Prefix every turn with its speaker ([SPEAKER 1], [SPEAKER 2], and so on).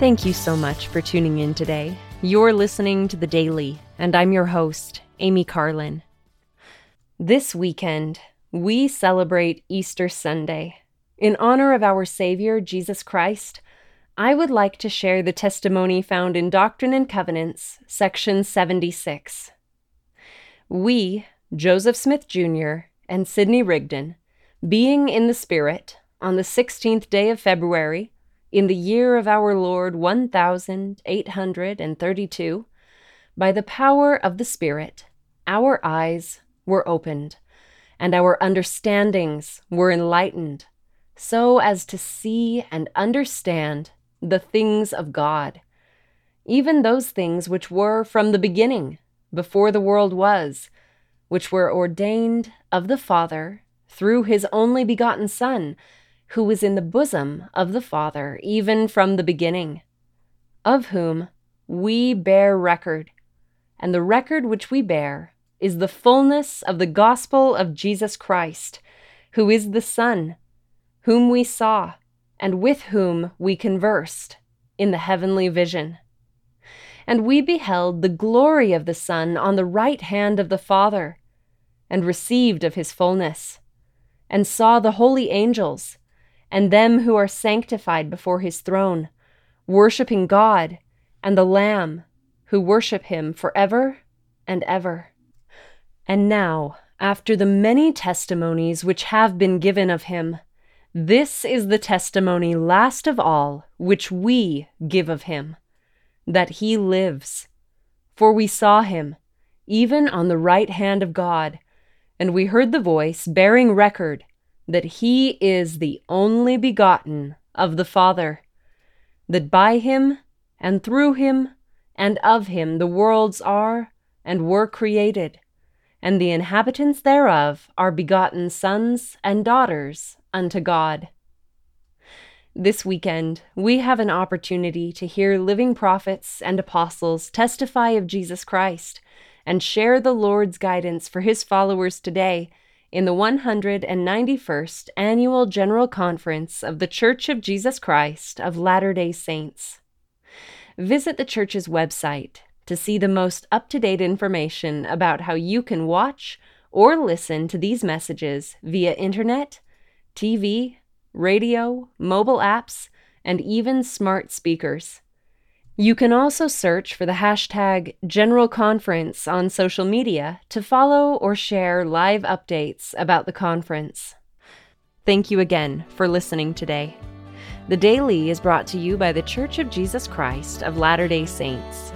[SPEAKER 1] Thank you so much for tuning in today. You're listening to The Daily, and I'm your host, Amy Carlin. This weekend, we celebrate Easter Sunday. In honor of our Savior, Jesus Christ, I would like to share the testimony found in Doctrine and Covenants, section 76. We, Joseph Smith Jr. and Sidney Rigdon, being in the Spirit, on the 16th day of February, in the year of our Lord 1832, by the power of the Spirit, our eyes were opened, and our understandings were enlightened, so as to see and understand the things of God, even those things which were from the beginning, before the world was, which were ordained of the Father through his only begotten Son, who was in the bosom of the Father even from the beginning, of whom we bear record, and the record which we bear is the fullness of the gospel of Jesus Christ, who is the Son, whom we saw and with whom we conversed in the heavenly vision. And we beheld the glory of the Son on the right hand of the Father, and received of his fullness, and saw the holy angels, and them who are sanctified before his throne, worshipping God and the Lamb, who worship him for ever and ever. And now, after the many testimonies which have been given of him, this is the testimony last of all which we give of him, that he lives. For we saw him, even on the right hand of God, and we heard the voice bearing record that he is the only begotten of the Father, that by him and through him and of him the worlds are and were created, and the inhabitants thereof are begotten sons and daughters unto God. This weekend, we have an opportunity to hear living prophets and apostles testify of Jesus Christ and share the Lord's guidance for his followers today in the 191st Annual General Conference of the Church of Jesus Christ of Latter day Saints. Visit the church's website to see the most up to date information about how you can watch or listen to these messages via internet TV, radio, mobile apps, and even smart speakers. You can also search for the hashtag General Conference on social media to follow or share live updates about the conference. Thank you again for listening today. The Daily is brought to you by The Church of Jesus Christ of Latter day Saints.